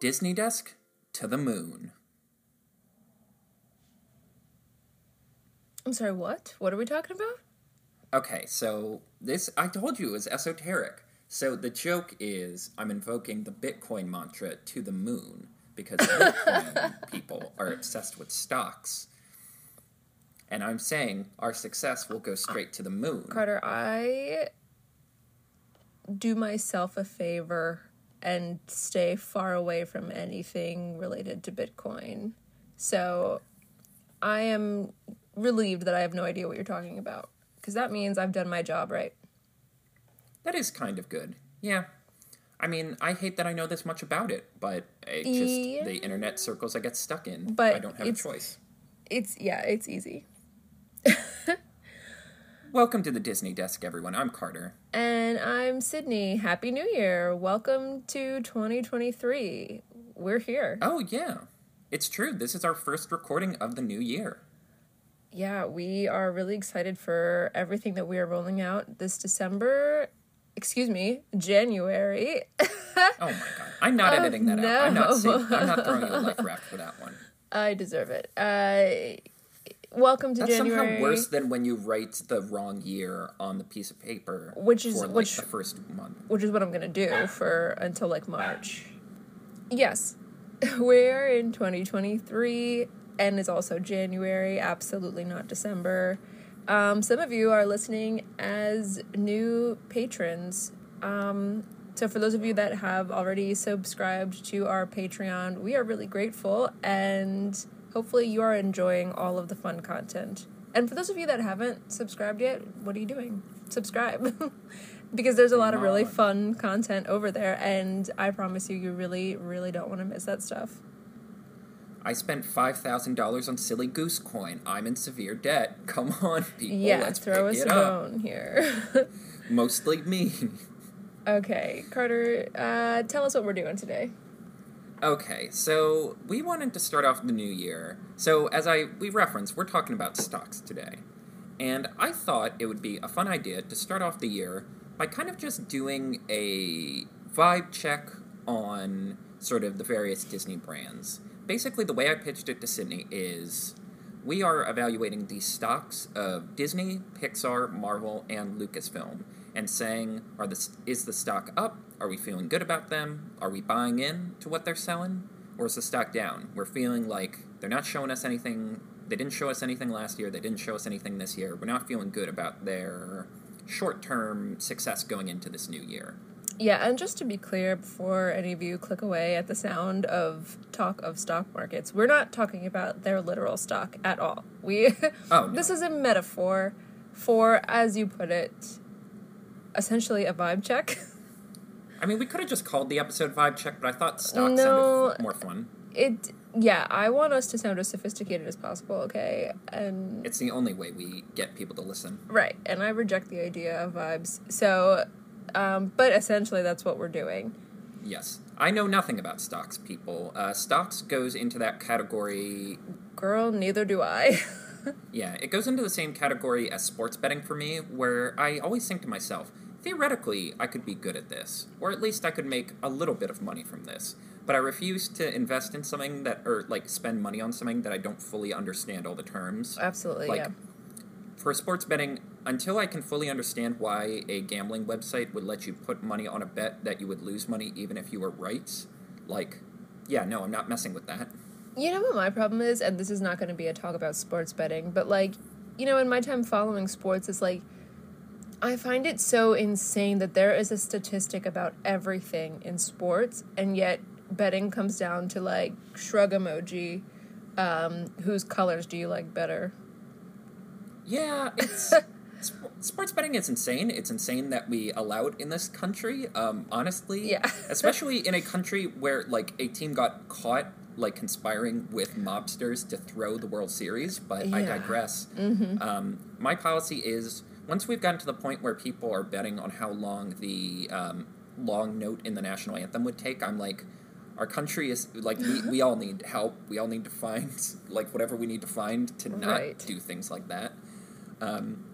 Disney Desk to the moon. I'm sorry, what? What are we talking about? Okay, so this, I told you, is esoteric. So the joke is I'm invoking the Bitcoin mantra to the moon because Bitcoin people are obsessed with stocks. And I'm saying our success will go straight to the moon. Carter, I do myself a favor and stay far away from anything related to Bitcoin. So I am relieved that I have no idea what you're talking about because that means I've done my job right. That is kind of good. Yeah. I mean, I hate that I know this much about it, but it's just Yeah. the internet circles I get stuck in. But I don't have a choice. It's yeah, it's easy. Welcome to the Disney Desk, everyone. I'm Carter. And I'm Sydney. Happy New Year. Welcome to 2023. We're here. Oh, yeah. It's true. This is our first recording of the new year. Yeah, we are really excited for everything that we are rolling out this December. Excuse me, January. Oh my god. I'm not editing that out. I'm not no. I'm not throwing you a life raft for that one. I deserve it. Uh, welcome to That's January. somehow worse than when you write the wrong year on the piece of paper Which is- for like which- the first month. which is what I'm gonna do for until like March. Yes, we're in 2023, and it's also January. Absolutely not December. Um, some of you are listening as new patrons. Um, so for those of you that have already subscribed to our Patreon, we are really grateful, and hopefully you are enjoying all of the fun content. And for those of you that haven't subscribed yet, what are you doing? Subscribe. because there's a lot of really fun content over there and I promise you you really really don't want to miss that stuff. I spent $5,000 on silly goose coin. I'm in severe debt. Come on, people. yeah, let's throw us a bone here. Mostly me. okay, Carter, uh, tell us what we're doing today. Okay, so we wanted to start off the new year. So as I we referenced, we're talking about stocks today. And I thought it would be a fun idea to start off the year by kind of just doing a vibe check on sort of the various Disney brands. Basically, the way I pitched it to Sydney is we are evaluating the stocks of Disney, Pixar, Marvel, and Lucasfilm and saying are the is the stock up? Are we feeling good about them? Are we buying in to what they're selling? Or is the stock down? We're feeling like they're not showing us anything. They didn't show us anything last year. They didn't show us anything this year. We're not feeling good about their short-term success going into this new year. Yeah, and just to be clear before any of you click away at the sound of talk of stock markets, we're not talking about their literal stock at all. We Oh, no. This is a metaphor for as you put it, essentially a vibe check. I mean, we could have just called the episode vibe check, but I thought stock No. sounded f- more fun. it yeah i want us to sound as sophisticated as possible okay and It's the only way we get people to listen. right and i reject the idea of vibes so um, but essentially that's what we're doing Yes. I know nothing about stocks, people. Uh, stocks goes into that category. girl neither do i Yeah, it goes into the same category as sports betting for me, where I always think to myself, theoretically, I could be good at this, or at least I could make a little bit of money from this. But I refuse to invest in something that, or like spend money on something that I don't fully understand all the terms. absolutely Like, yeah For sports betting, until I can fully understand why a gambling website would let you put money on a bet that you would lose money even if you were right, like, yeah, no, I'm not messing with that. you know what my problem is and this is not going to be a talk about sports betting but like you know in my time following sports it's like I find it so insane that there is a statistic about everything in sports, and yet betting comes down to like shrug emoji. Um, whose colors do you like better? Yeah, it's sp- sports betting is insane. It's insane that we allow it in this country. Um, honestly, Yeah. especially in a country where like a team got caught like conspiring with mobsters to throw the World Series. But I Yeah. digress. Um, my policy is once we've gotten to the point where people are betting on how long the um, long note in the national anthem would take, I'm like. Our country is like we, we all need help. We all need to find like whatever we need to find to not Right. do things like that. Um,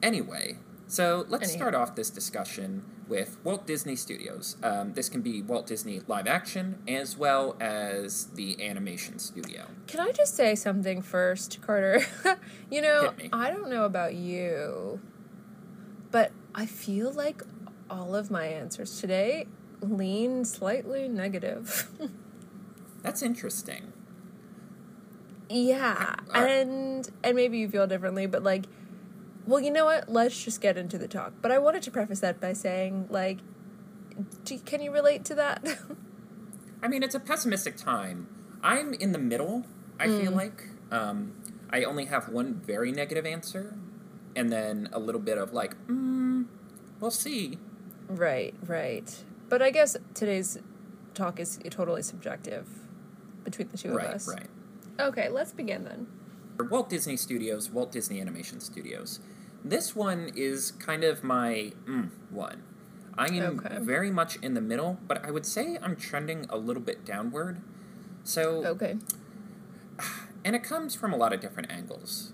anyway, So let's Anyhow. start off this discussion with Walt Disney Studios. Um, this can be Walt Disney live action as well as the animation studio. Can I just say something first, Carter? you know, I don't know about you, but I feel like all of my answers today lean slightly negative. That's interesting. yeah, right. and and maybe you feel differently, but like, well, you know what? Let's just get into the talk. But I wanted to preface that by saying, like, do, can you relate to that? I mean, it's a pessimistic time. I'm in the middle, I feel like. Um, I only have one very negative answer, and then a little bit of like, mm, we'll see. right, right. But I guess today's talk is totally subjective between the two right, of us. right. Okay, let's begin then. Walt Disney Studios, Walt Disney Animation Studios. This one is kind of my mm, one. I am Okay. very much in the middle, but I would say I'm trending a little bit downward. So, Okay. and it comes from a lot of different angles.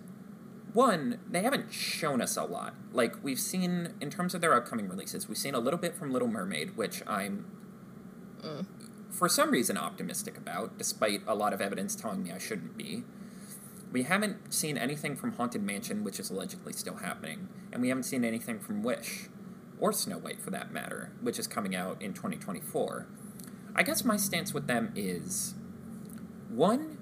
One, they haven't shown us a lot. Like, we've seen, in terms of their upcoming releases, we've seen a little bit from Little Mermaid, which I'm, mm. for some reason, optimistic about, despite a lot of evidence telling me I shouldn't be. We haven't seen anything from Haunted Mansion, which is allegedly still happening, and we haven't seen anything from Wish, or Snow White for that matter, which is coming out in 2024. I guess my stance with them is one,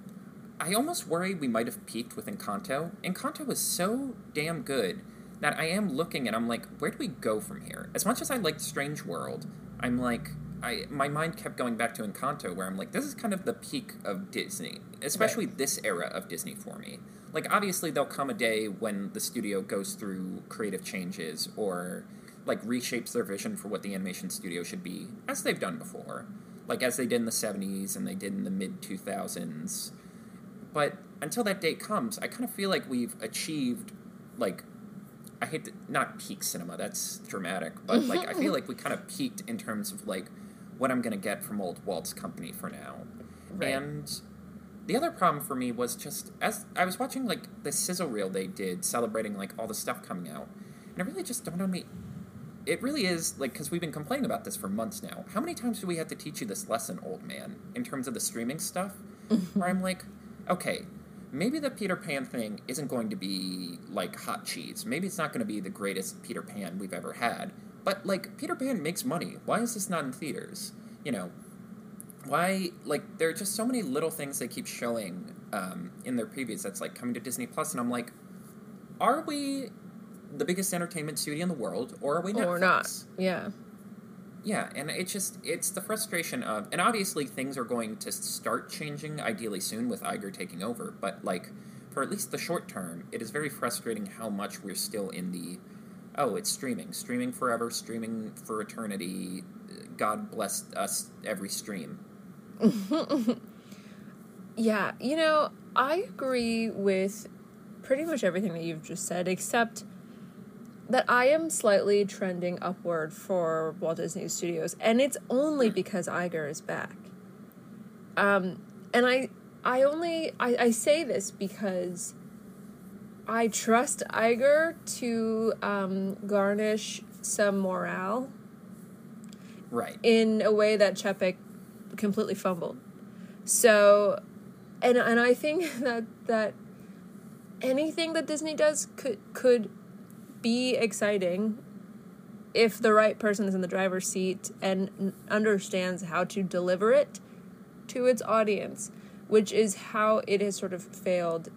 I almost worry we might have peaked with Encanto. Encanto was so damn good that I am looking and I'm like, where do we go from here? As much as I liked Strange World, I'm like, I my mind kept going back to Encanto, where I'm like, this is kind of the peak of Disney, especially this era of Disney for me. Like, obviously, there'll come a day when the studio goes through creative changes or like reshapes their vision for what the animation studio should be, as they've done before, like as they did in the '70s and they did in the mid 2000s. But until that date comes, I kind of feel like we've achieved, like, I hate to, not peak cinema. That's dramatic, but like I feel like we kind of peaked in terms of like what I'm gonna get from old Walt's company for now. Right. And the other problem for me was just as I was watching like the sizzle reel they did celebrating like all the stuff coming out, and it really just dawned on me. It really is like because we've been complaining about this for months now. How many times do we have to teach you this lesson, old man, in terms of the streaming stuff? Where I'm like, okay, maybe the Peter Pan thing isn't going to be like hot cheese. Maybe it's not going to be the greatest Peter Pan we've ever had. But like Peter Pan makes money. Why is this not in theaters? You know, why like there are just so many little things they keep showing um, in their previews that's like coming to Disney Plus, and I'm like, are we the biggest entertainment studio in the world, or are we Netflix? Or not. Yeah. Yeah, and it's just it's the frustration of, and obviously things are going to start changing ideally soon with Iger taking over, but like for at least the short term, it is very frustrating how much we're still in the, oh, it's streaming, streaming forever, streaming for eternity. God bless us every stream. Yeah, you know, I agree with pretty much everything that you've just said, except that I am slightly trending upward for Walt Disney Studios, and it's only because Iger is back. Um, and I, I only I, I say this because I trust Iger to um, garnish some morale Right. in a way that Chapek completely fumbled. So, and and I think that that anything that Disney does could could be exciting if the right person is in the driver's seat and understands how to deliver it to its audience, which is how it has sort of failed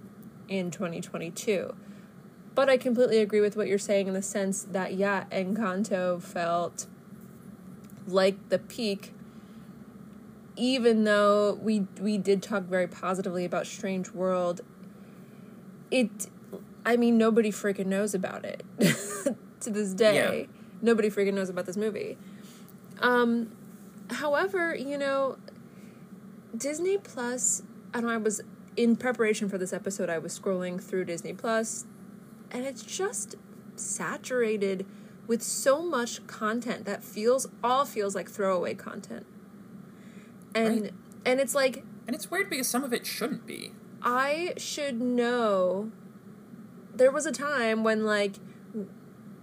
in 2022. But I completely agree with what you're saying in the sense that yeah, Encanto felt like the peak even though we we did talk very positively about Strange World it I mean nobody freaking knows about it to this day. Nobody freaking knows about this movie. Um however, you know Disney Plus and I was in preparation for this episode I was scrolling through Disney Plus and it's just saturated with so much content that feels all feels like throwaway content. And Right. and it's like And it's weird because some of it shouldn't be. I should know there was a time when like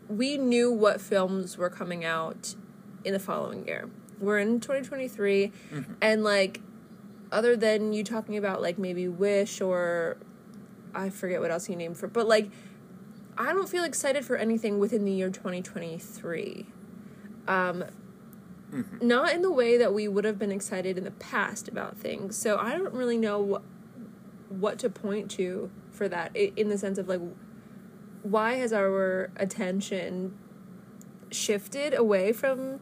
we knew what films were coming out in the following year. We're in 2023 Mm-hmm. and like other than you talking about like maybe Wish or I forget what else you named for but like I don't feel excited for anything within the year 2023. Um Mm-hmm. not in the way that we would have been excited in the past about things. So I don't really know what what to point to for that in the sense of like why has our attention shifted away from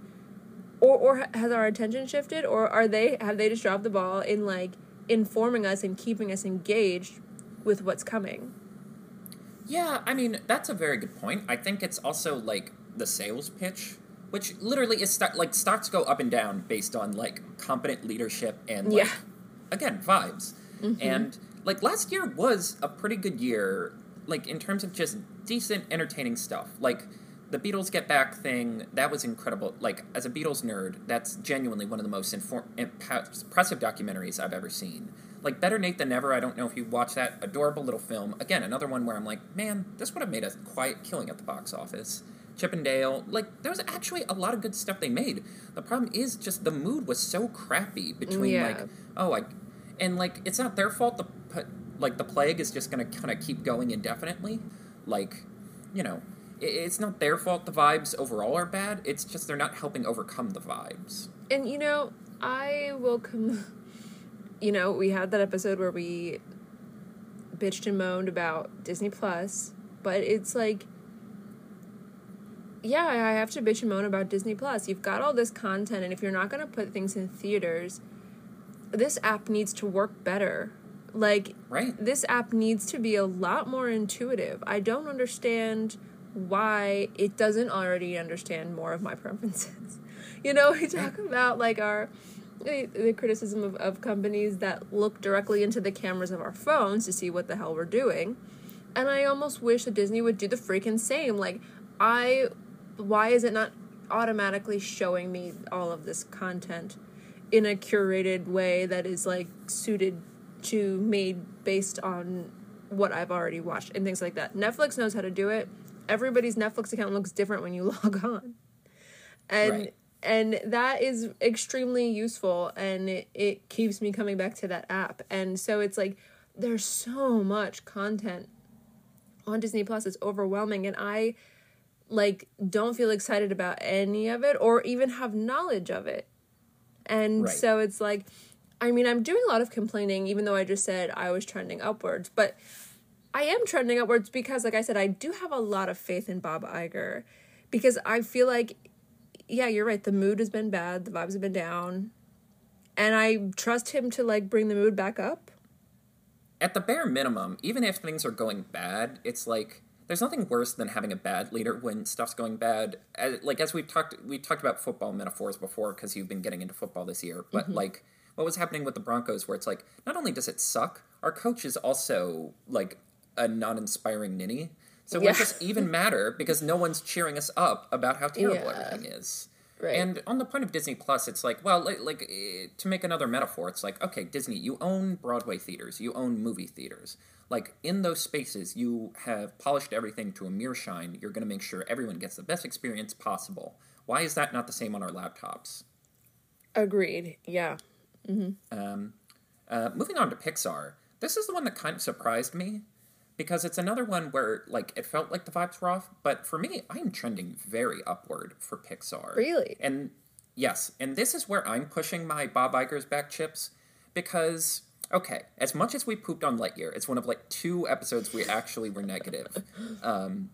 or or has our attention shifted or are they have they just dropped the ball in like informing us and keeping us engaged with what's coming Yeah, I mean that's a very good point. I think it's also like the sales pitch, which literally is sto- like stocks go up and down based on like competent leadership and like, Yeah. Mm-hmm. again vibes. And like last year was a pretty good year, like in terms of just decent entertaining stuff. Like the Beatles Get Back thing, that was incredible. Like as a Beatles nerd, that's genuinely one of the most impressive documentaries I've ever seen. Like Better Nate Than Never, I don't know if you watched that adorable little film. Again, another one where I'm like, man, this would have made a quiet killing at the box office. Chippendale, like there was actually a lot of good stuff they made. The problem is just the mood was so crappy between Yeah. like, oh, I, and like it's not their fault. The like the plague is just gonna kind of keep going indefinitely. Like, you know, it's not their fault. The vibes overall are bad. It's just they're not helping overcome the vibes. and you know i will come you know we had that episode where we bitched and moaned about disney plus but it's like yeah i have to bitch and moan about disney plus you've got all this content and if you're not going to put things in theaters this app needs to work better like Right. this app needs to be a lot more intuitive. I don't understand why it doesn't already understand more of my preferences. You know, we talk about like our the, criticism of, of companies that look directly into the cameras of our phones to see what the hell we're doing. And I almost wish that Disney would do the freaking same. Like I why is it not automatically showing me all of this content in a curated way that is like suited to made based on what I've already watched and things like that. Netflix knows how to do it. Everybody's Netflix account looks different when you log on. And Right. and that is extremely useful and it, it keeps me coming back to that app. And so it's like there's so much content on Disney Plus it's overwhelming and I like don't feel excited about any of it or even have knowledge of it. And Right. so it's like I mean, I'm doing a lot of complaining even though I just said I was trending upwards, but I am trending upwards because like I said I do have a lot of faith in Bob Iger because I feel like yeah, you're right, the mood has been bad, the vibes have been down. And I trust him to like bring the mood back up. At the bare minimum, even if things are going bad, it's like there's nothing worse than having a bad leader when stuff's going bad. As, like as we've talked, we talked about football metaphors before because you've been getting into football this year. But mm-hmm. like what was happening with the Broncos, where it's like not only does it suck, our coach is also like a non-inspiring ninny. So Yeah. it doesn't even matter because no one's cheering us up about how terrible Yeah. everything is. Right. And on the point of Disney Plus, it's like, well, like, like eh, to make another metaphor, it's like, okay, Disney, you own Broadway theaters, you own movie theaters. Like in those spaces, you have polished everything to a mere shine. You're going to make sure everyone gets the best experience possible. Why is that not the same on our laptops? Agreed. Yeah. Um, uh, moving on to Pixar, this is the one that kind of surprised me because it's another one where like it felt like the vibes were off, but for me, I'm trending very upward for Pixar. Really? And yes, and this is where I'm pushing my Bob Iger's back chips because okay, as much as we pooped on Lightyear, it's one of like two episodes we actually were negative. Um,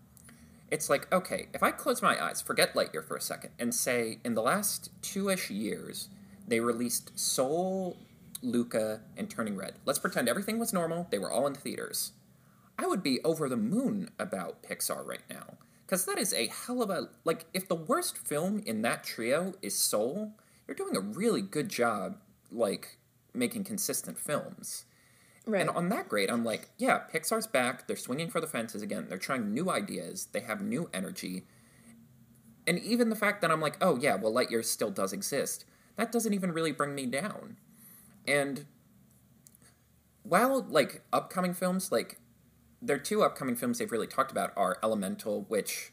it's like okay, if I close my eyes, forget Lightyear for a second, and say in the last two-ish years they released Soul, Luca, and Turning Red. Let's pretend everything was normal. They were all in theaters. I would be over the moon about Pixar right now. Because that is a hell of a. Like, if the worst film in that trio is Soul, you're doing a really good job, like, making consistent films. Right. And on that grade, I'm like, yeah, Pixar's back. They're swinging for the fences again. They're trying new ideas. They have new energy. And even the fact that I'm like, oh, yeah, well, Lightyear still does exist, that doesn't even really bring me down. And while, like, upcoming films, like, their two upcoming films they've really talked about are Elemental, which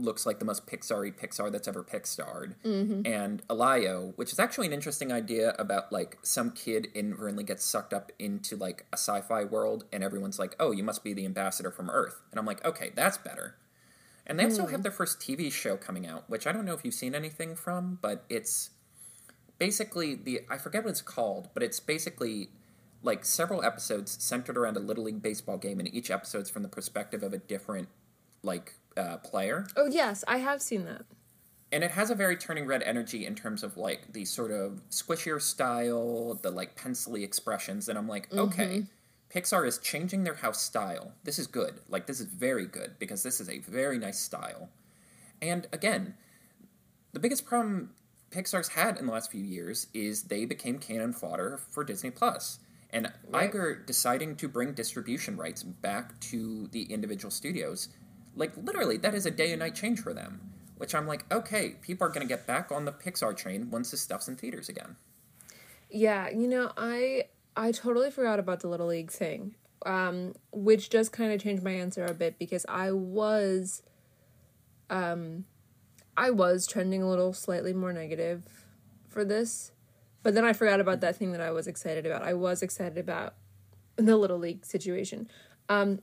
looks like the most Pixar-y Pixar that's ever Pixar'd, Mm-hmm. and Elio, which is actually an interesting idea about like some kid inadvertently gets sucked up into like a sci-fi world, and everyone's like, "Oh, you must be the ambassador from Earth," and I'm like, "Okay, that's better." And they also Hmm. have their first TV show coming out, which I don't know if you've seen anything from, but it's basically the I forget what it's called, but it's basically like several episodes centered around a little league baseball game, and each episode's from the perspective of a different like uh, player, Oh yes, I have seen that. and it has a very turning red energy in terms of like the sort of squishier style, the like pencily expressions, and I'm like, okay. Pixar is changing their house style. This is good. Like, this is very good because this is a very nice style. And again, the biggest problem Pixar's had in the last few years is they became cannon fodder for Disney Plus. And Right. Iger deciding to bring distribution rights back to the individual studios, like literally, that is a day and night change for them. Which I'm like, okay, people are going to get back on the Pixar train once this stuff's in theaters again. Yeah, you know, I I totally forgot about the little league thing. Um, which does kind of change my answer a bit because I was um I was trending a little slightly more negative for this. But then I forgot about that thing that I was excited about. I was excited about the little league situation. Um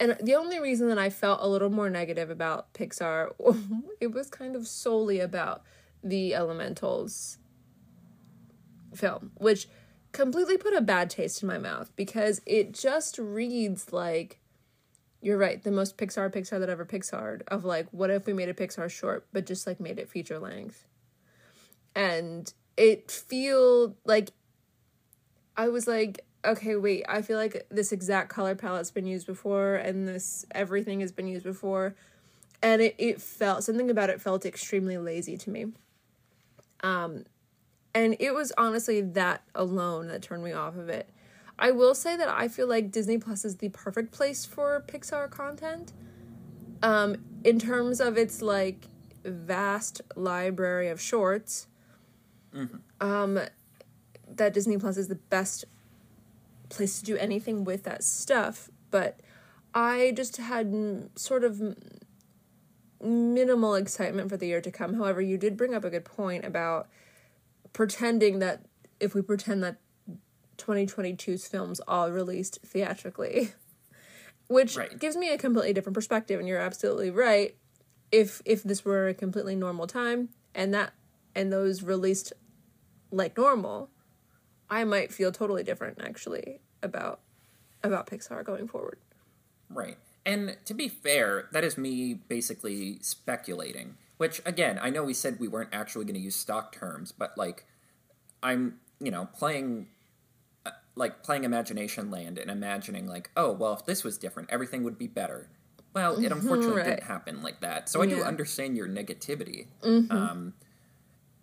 and the only reason that I felt a little more negative about Pixar it was kind of solely about the elementals film, which completely put a bad taste in my mouth because it just reads like you're right, the most Pixar Pixar that ever Pixar of like what if we made a Pixar short but just like made it feature length. And it feel like I was like okay, wait, I feel like this exact color palette's been used before and this everything has been used before. And it, it felt something about it felt extremely lazy to me. Um and it was honestly that alone that turned me off of it. I will say that I feel like Disney Plus is the perfect place for Pixar content. Um, in terms of its like vast library of shorts, um, that Disney Plus is the best place to do anything with that stuff. But I just had mm, sort of m- minimal excitement for the year to come. However, you did bring up a good point about pretending that if we pretend that 2022's films all released theatrically which Right. gives me a completely different perspective and you're absolutely right if if this were a completely normal time and that and those released like normal i might feel totally different actually about about pixar going forward Right. And to be fair, that is me basically speculating. Which, again, I know we said we weren't actually going to use stock terms, but like, I'm, you know, playing, like, playing Imagination Land and imagining, like, oh, well, if this was different, everything would be better. Well, it unfortunately right. didn't happen like that. So I do understand your negativity. Um,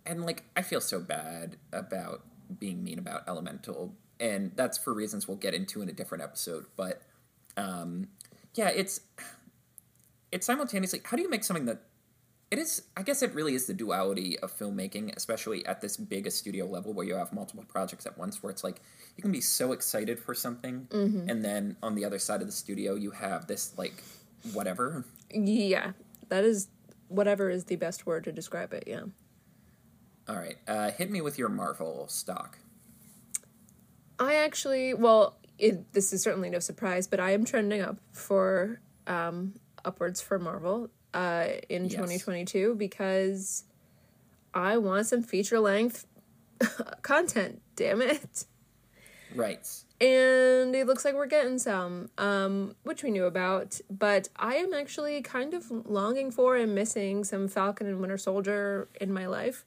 and, like, I feel so bad about being mean about Elemental. And that's for reasons we'll get into in a different episode. But um, yeah, it's it's simultaneously how do you make something that it is I guess it really is the duality of filmmaking, especially at this big a studio level where you have multiple projects at once where it's like you can be so excited for something and then on the other side of the studio you have this like whatever. yeah that is whatever is the best word to describe it yeah All right. Uh, hit me with your Marvel stock. I actually, well, it, this is certainly no surprise, but I am trending up for um, upwards for Marvel uh, in Yes. 2022 because I want some feature length content. Damn it! Right. And it looks like we're getting some, um, which we knew about. But I am actually kind of longing for and missing some Falcon and Winter Soldier in my life.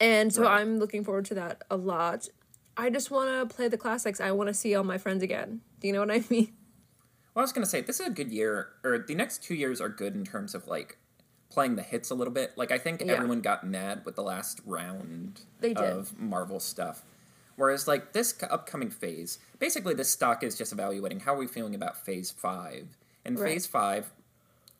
And so Right. I'm looking forward to that a lot. I just want to play the classics. I want to see all my friends again. Do you know what I mean? Well, I was gonna say this is a good year, or the next two years are good in terms of like playing the hits a little bit. Like I think Yeah. everyone got mad with the last round They did. of Marvel stuff, whereas like this upcoming phase, basically this stock is just evaluating how are we feeling about Phase Five, and Right. Phase Five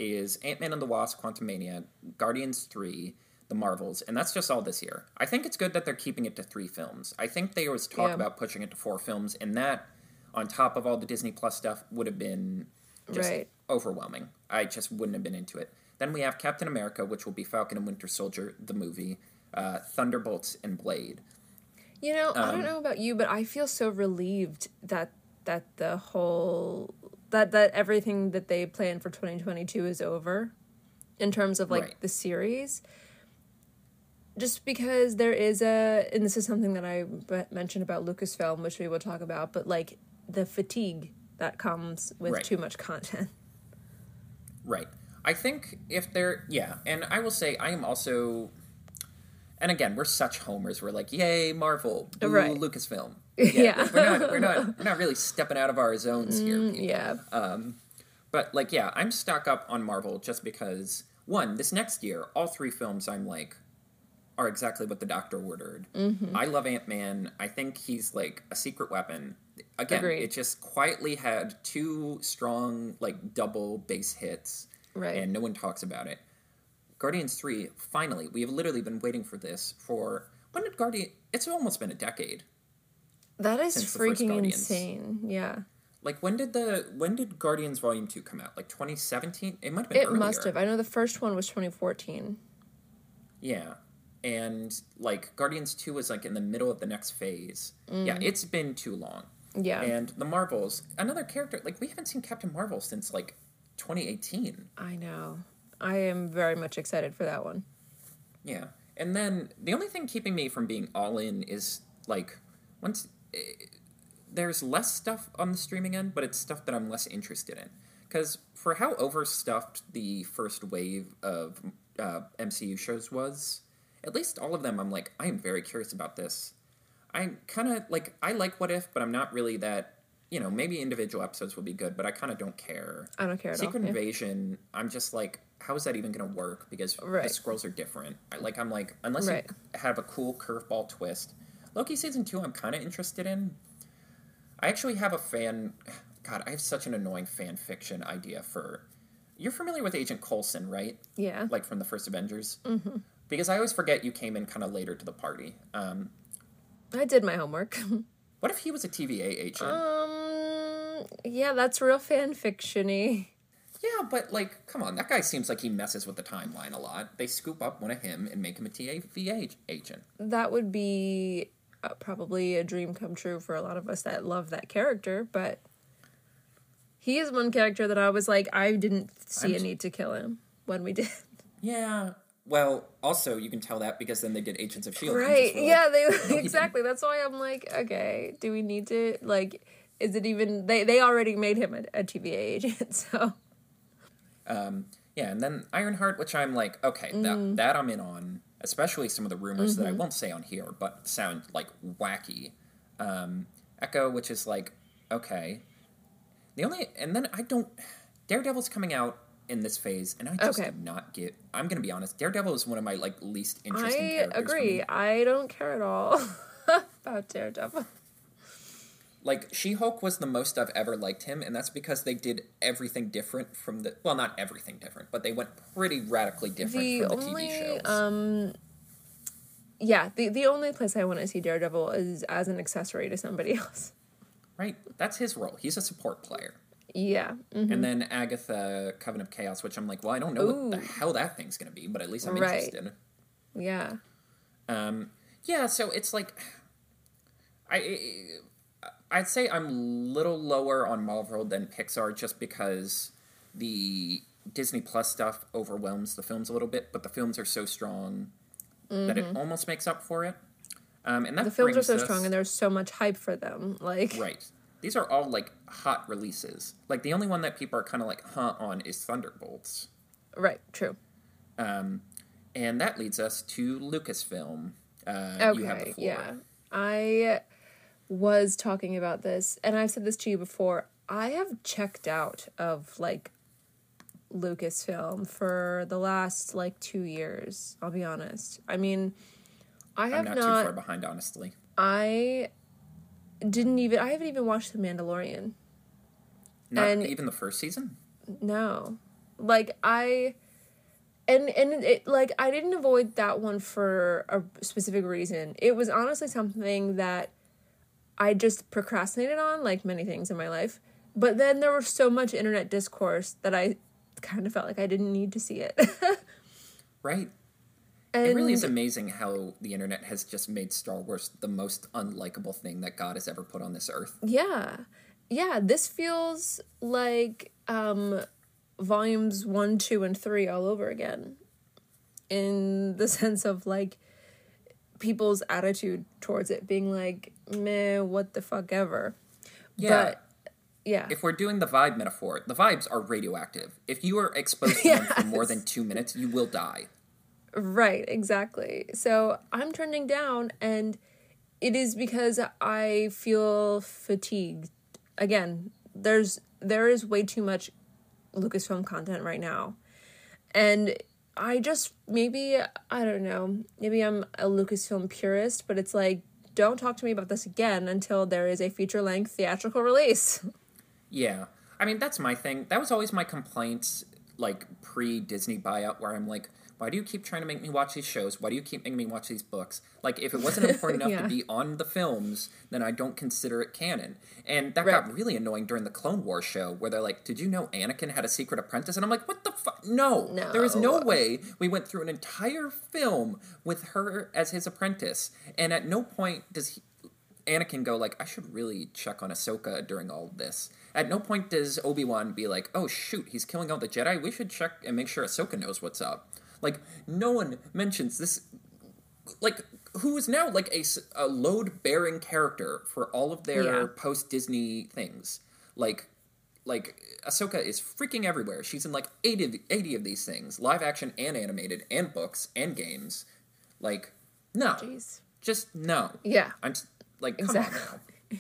is Ant Man and the Wasp: Quantumania, Guardians Three. The Marvels, and that's just all this year. I think it's good that they're keeping it to three films. I think they always talk Yeah. about pushing it to four films, and that, on top of all the Disney Plus stuff, would have been just Right. overwhelming. I just wouldn't have been into it. Then we have Captain America, which will be Falcon and Winter Soldier, the movie, uh, Thunderbolts, and Blade. You know, I don't Um, know about you, but I feel so relieved that that the whole that that everything that they planned for 2022 is over in terms of like Right. the series. Just because there is a and this is something that I mentioned about Lucasfilm, which we will talk about, but like the fatigue that comes with Right. too much content. Right. I think if they're yeah, and I will say I am also and again, we're such homers. We're like, "Yay, Marvel, boo, Right. Lucasfilm." Yeah. we're not we're not we're not really stepping out of our zones here. Mm, people. Yeah. Um, but like, yeah, I'm stuck up on Marvel just because one, this next year, all three films I'm like are exactly what the doctor ordered. Mm-hmm. I love Ant Man. I think he's like a secret weapon. Again, Agreed. it just quietly had two strong like double base hits, Right. and no one talks about it. Guardians Three, finally, we have literally been waiting for this for when did Guardian? It's almost been a decade. That is Since the first freaking insane. Yeah. Like when did the when did Guardians Volume Two come out? Like 2017? It might have been. It must have. I know the first one was 2014. Yeah. And like Guardians 2 was like in the middle of the next phase. Yeah, it's been too long. Yeah. And the Marvels, another character, like we haven't seen Captain Marvel since like 2018. I know. I am very much excited for that one. Yeah. And then the only thing keeping me from being all in is like once eh, there's less stuff on the streaming end, but it's stuff that I'm less interested in. Because for how overstuffed the first wave of uh, MCU shows was, at least all of them, I'm like, I am very curious about this. I'm kind of like, I like What If, but I'm not really that. You know, maybe individual episodes will be good, but I kind of don't care. I don't care at Secret all. yeah. Invasion, I'm just like, how is that even going to work? Because the Skrulls are different. I, like, I'm like, unless Right. you have a cool curveball twist. Loki season two, I'm kind of interested in. I actually have a fan. God, I have such an annoying fan fiction idea for. You're familiar with Agent Coulson, right? Yeah. Like from the first Avengers. Mm-hmm. Because I always forget you came in kind of later to the party. Um, I did my homework. what if he was a TVA agent? um yeah, that's real fan fictiony. Yeah, but like, come on, that guy seems like he messes with the timeline a lot. They scoop up one of him and make him a TVA agent. That would be uh, probably a dream come true for a lot of us that love that character, but he is one character that I was like I didn't see I'm a need to kill him when we did. Yeah. Well, also you can tell that because then they did Agents of Shield. Right. Like, Yeah, they exactly. That's why I'm like, okay, do we need to like is it even they they already made him a, a TVA agent, so Um, yeah, and then Ironheart, which I'm like, okay, Mm. that that I'm in on. Especially some of the rumors that I won't say on here, but sound like wacky. Um, Echo, which is like, okay. The only and then I don't. Daredevil's coming out in this phase, and I just Okay. do not get. I'm gonna be honest. Daredevil is one of my like least interesting. I characters agree. I don't care at all about Daredevil. Like She Hulk was the most I've ever liked him, and that's because they did everything different from the. Well, not everything different, but they went pretty radically different The from the only TV shows. um yeah, the the only place I want to see Daredevil is as an accessory to somebody else. Right? That's his role. He's a support player. Yeah. mhm. And then Agatha, Coven of Chaos, which I'm like, well, I don't know what the hell that thing's going to be, but at least I'm Right. interested. Yeah. Um, yeah, so it's like, I, I'd say I'm a little lower on Marvel than Pixar just because the Disney Plus stuff overwhelms the films a little bit, but the films are so strong that it almost makes up for it. Um, and that Mm-hmm. The films are so us- strong and there's so much hype for them. Like Right. These are all like hot releases. Like the only one that people are kind of like huh on is Thunderbolts. right, true. Um, and that leads us to Lucasfilm. Uh, you have the Okay, floor. yeah. I was talking about this, and I've said this to you before. I have checked out of like Lucasfilm for the last like two years. I'll be honest. I mean, I I'm have not, not. too far behind, honestly. I didn't even. I haven't even watched The Mandalorian. Not And- even the first season. No, like I, and and it like I didn't avoid that one for a specific reason. It was honestly something that I just procrastinated on, like many things in my life, But then there was so much internet discourse that I kind of felt like I didn't need to see it. Right? And It really is amazing how the internet has just made Star Wars the most unlikable thing that God has ever put on this earth. Yeah. Yeah, this feels like um volumes 1, 2 and 3 all over again. In the sense of like people's attitude towards it being like, "Meh, what the fuck ever." Yeah. But yeah. If we're doing the vibe metaphor, the vibes are radioactive. If you are exposed to them for more than two minutes, you will die. Right, exactly. So I'm trending down, and it is because I feel fatigued. Again, there's there is way too much Lucasfilm content right now, and I just maybe I don't know. Maybe I'm a Lucasfilm purist, but it's like don't talk to me about this again until there is a feature length theatrical release. Yeah. I mean, that's my thing. That was always my complaints, like pre Disney buyout, where I'm like, why do you keep trying to make me watch these shows? Why do you keep making me watch these books? Like, if it wasn't important enough Yeah. to be on the films, then I don't consider it canon. And that Right. got really annoying during the Clone Wars show, where they're like, did you know Anakin had a secret apprentice? And I'm like, what the fuck? No. There is no No. way we went through an entire film with her as his apprentice. And at no point does he, Anakin go like, I should really check on Ahsoka during all of this. At no point does Obi Wan be like, Oh shoot, he's killing all the Jedi. We should check and make sure Ahsoka knows what's up. Like no one mentions this. Like who is now like a, a load bearing character for all of their Yeah. post Disney things. Like like Ahsoka is freaking everywhere. She's in like 80 of, 80 of these things, live action and animated, and books and games. Like no, Jeez. just no. Yeah. I'm s- like, come Exactly. on now.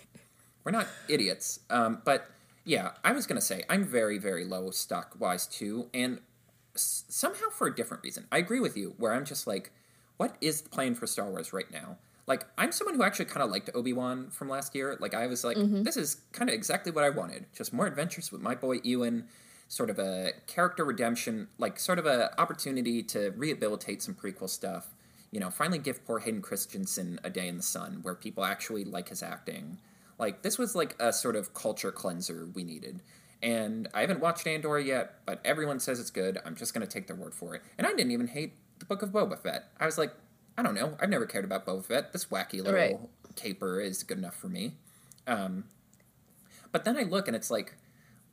We're not idiots. Um, but yeah, I was gonna say I'm very, very low stock wise too, and s- somehow for a different reason. I agree with you, where I'm just like, what is the plan for Star Wars right now? Like, I'm someone who actually kind of liked Obi Wan from last year. Like, I was like, mm-hmm. this is kind of exactly what I wanted. Just more adventures with my boy Ewan, sort of a character redemption, like sort of a opportunity to rehabilitate some prequel stuff. You know, finally give poor Hayden Christensen a day in the sun where people actually like his acting. Like, this was like a sort of culture cleanser we needed. And I haven't watched Andor yet, but everyone says it's good. I'm just going to take their word for it. And I didn't even hate the Book of Boba Fett. I was like, I don't know. I've never cared about Boba Fett. This wacky little Right. caper is good enough for me. Um, but then I look and it's like,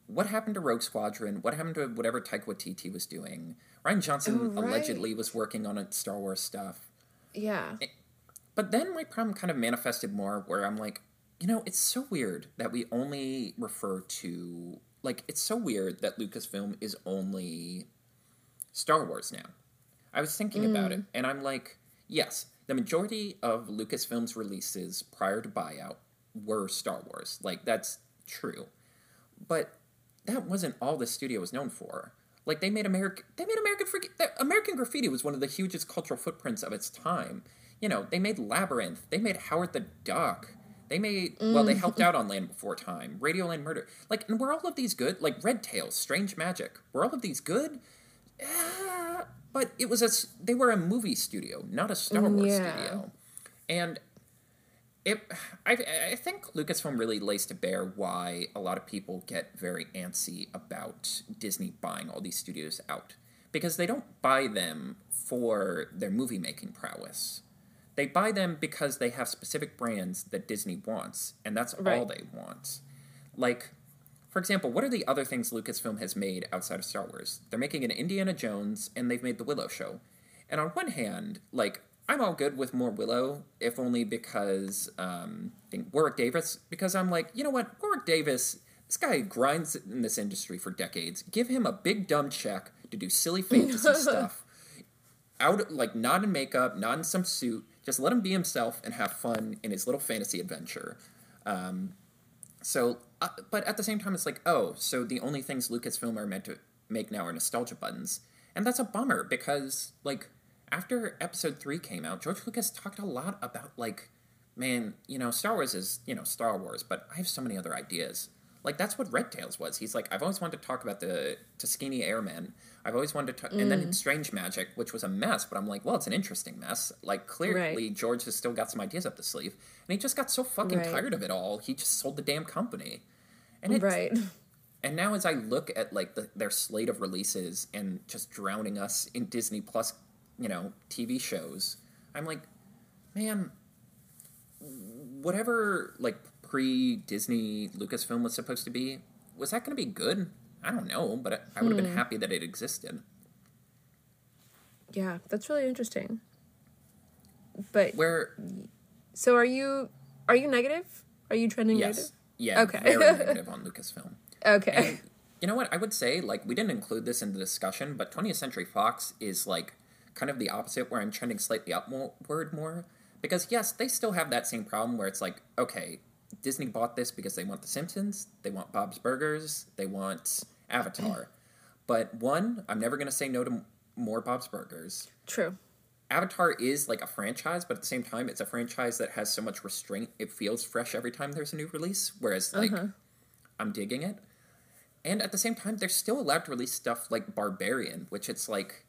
what happened to Rogue Squadron? What happened to whatever Taika Waititi was doing? Rian Johnson Oh, right. allegedly was working on a Star Wars stuff. Yeah. But then my problem kind of manifested more where I'm like, you know, it's so weird that we only refer to like it's so weird that Lucasfilm is only Star Wars now. I was thinking about it mm. and I'm like, yes, the majority of Lucasfilm's releases prior to buyout were Star Wars. Like that's true. But that wasn't all the studio was known for. Like they made American, they made American American Graffiti was one of the hugest cultural footprints of its time. You know, they made Labyrinth, they made Howard the Duck, they made well, they helped out on Land Before Time, Radioland Murder. Like, and were all of these good? Like Red Tail, Strange Magic, were all of these good? Uh, but it was a they were a movie studio, not a Star Wars Yeah. studio, and it I, I think Lucasfilm really lays to bear why a lot of people get very antsy about Disney buying all these studios out because they don't buy them for their movie making prowess. They buy them because they have specific brands that Disney wants, and that's all they want. Like, for example, what are the other things Lucasfilm has made outside of Star Wars? They're making an Indiana Jones, and they've made the Willow Show. And on one hand, like, I'm all good with more Willow, if only because um, I think Warwick Davis, because I'm like, you know what, Warwick Davis, this guy grinds in this industry for decades. Give him a big dumb check to do silly fantasy stuff out like not in makeup, not in some suit. Just let him be himself and have fun in his little fantasy adventure. Um, so, uh, but at the same time, it's like, oh, so the only things Lucasfilm are meant to make now are nostalgia buttons, and that's a bummer because like after Episode Three came out, George Lucas talked a lot about like, man, you know, Star Wars is you know Star Wars, but I have so many other ideas. Like that's what Red Tails was. He's like, I've always wanted to talk about the Tuskegee Airmen. I've always wanted to, talk, and then mm. Strange Magic, which was a mess. But I'm like, well, it's an interesting mess. Like clearly, Right. George has still got some ideas up the sleeve, and he just got so fucking Right. tired of it all. He just sold the damn company, And it's, right. And now, as I look at like the, their slate of releases and just drowning us in Disney Plus, you know, TV shows, I'm like, man, whatever like pre Disney Lucasfilm was supposed to be, was that going to be good? I don't know, but I, I would have been hmm. happy that it existed. Yeah, that's really interesting. But Where, so are you are you negative? Are you trending negative? yes, yeah, Okay. very negative on Lucasfilm. negative? Okay. And you know what? I would say, like, we didn't include this in the discussion, but 20th Century Fox is, like, kind of the opposite, where I'm trending slightly upward more. Because, yes, they still have that same problem where it's like, okay, Disney bought this because they want The Simpsons, they want Bob's Burgers, they want Avatar. but one, I'm never going to say no to m- more Bob's Burgers. True. Avatar is like a franchise, but at the same time, it's a franchise that has so much restraint. It feels fresh every time there's a new release. Whereas, like, uh-huh. I'm digging it. And at the same time, they're still allowed to release stuff like Barbarian, which it's like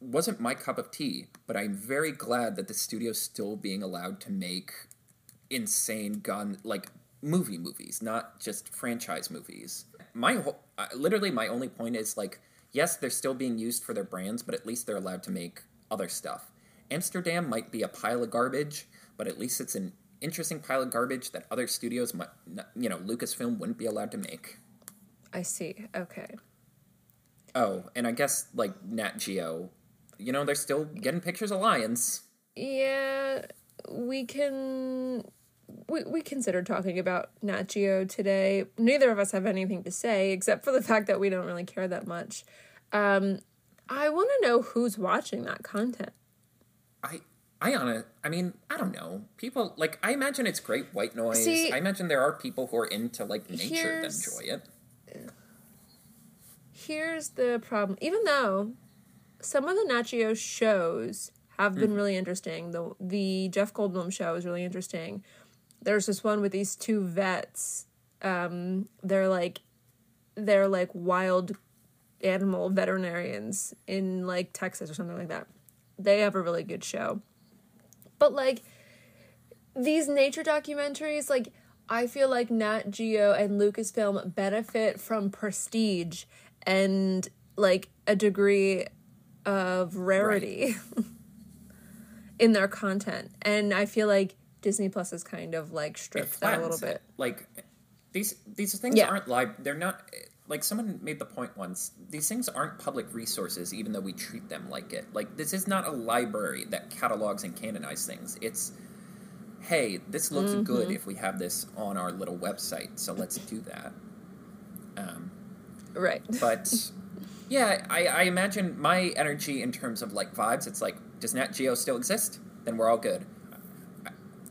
wasn't my cup of tea. But I'm very glad that the studio's still being allowed to make insane gun like movie movies, not just franchise movies. My whole, uh, literally my only point is like, yes, they're still being used for their brands, but at least they're allowed to make other stuff. Amsterdam might be a pile of garbage, but at least it's an interesting pile of garbage that other studios might, you know, Lucasfilm wouldn't be allowed to make. I see. Okay. Oh, and I guess like Nat Geo, you know, they're still getting pictures of lions. Yeah, we can. We, we considered talking about Nat Geo today. Neither of us have anything to say except for the fact that we don't really care that much. Um, I want to know who's watching that content. I I on I mean, I don't know. People like I imagine it's great white noise. See, I imagine there are people who are into like nature that enjoy it. Here's the problem. Even though some of the Nat Geo shows have been really interesting, the the Jeff Goldblum show is really interesting. There's this one with these two vets. Um, they're like they're like wild animal veterinarians in like Texas or something like that. They have a really good show. But like these nature documentaries, like I feel like Nat Geo and Lucasfilm benefit from prestige and like a degree of rarity in their content. And I feel like Disney Plus is kind of like stripped that a little bit. it. Like these these things Yeah. aren't live. They're not like someone made the point once. These things aren't public resources, even though we treat them like it. Like this is not a library that catalogs and canonizes things. It's hey, this looks Mm-hmm. good if we have this on our little website, so let's do that. Um, Right. but yeah, I, I imagine my energy in terms of like vibes. It's like, does Nat Geo still exist? Then we're all good.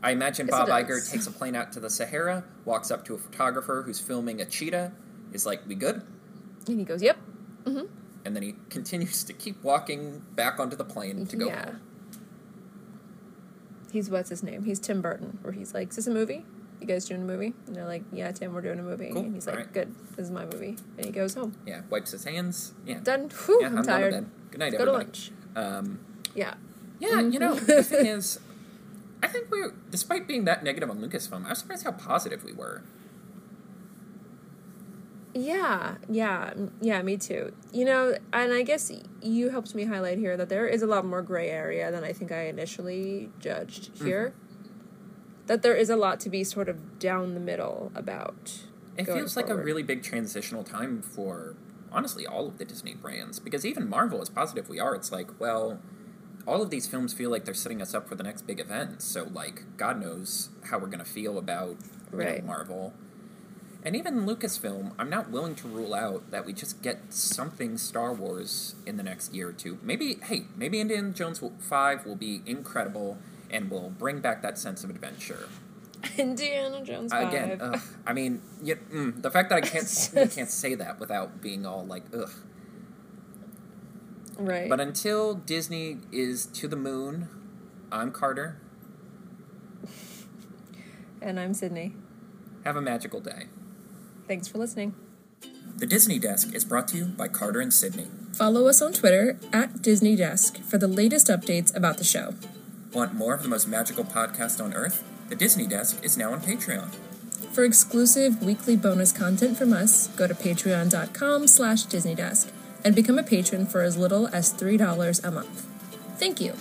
I, imagine Yes, Bob Iger takes a plane out to the Sahara, walks up to a photographer who's filming a cheetah, is like, "We good?" And he goes, "Yep." And then he continues to keep walking back onto the plane to go Yeah. home. He's what's his name? He's Tim Burton. Where he's like, "Is this a movie? You guys doing a movie?" And they're like, "Yeah, Tim, we're doing a movie." Cool. And he's like, Alright. "Good, this is my movie." And he goes home. Yeah, wipes his hands. Yeah, Done. Whew, yeah, I'm, to tired. Good night, Go to lunch. Um, Yeah. Yeah, you know, the thing is, I think we, were, despite being that negative on Lucasfilm, I was surprised how positive we were. Yeah, yeah, yeah, me too. You know, and I guess you helped me highlight here that there is a lot more gray area than I think I initially judged Mm-hmm. here. That there is a lot to be sort of down the middle about. It feels like a really big transitional time for honestly all of the Disney brands because even Marvel, as positive we are, it's like, well, all of these films feel like they're setting us up for the next big event. So like, God knows how we're gonna feel about you know, Marvel. And even Lucasfilm, I'm not willing to rule out that we just get something Star Wars in the next year or two. Maybe, hey, maybe Indiana Jones 5 will be incredible and will bring back that sense of adventure. Indiana Jones five. Again, ugh, I mean, you, mm, the fact that I can't you can't say that without being all like ugh. Right. But until Disney is to the moon, I'm Carter. and I'm Sydney. Have a magical day. Thanks for listening. The Disney Desk is brought to you by Carter and Sydney. Follow us on Twitter at Disney Desk for the latest updates about the show. Want more of the most magical podcast on earth? The Disney Desk is now on Patreon. For exclusive weekly bonus content from us, go to patreon.com slash disneydesk and become a patron for as little as $3 a month. Thank you.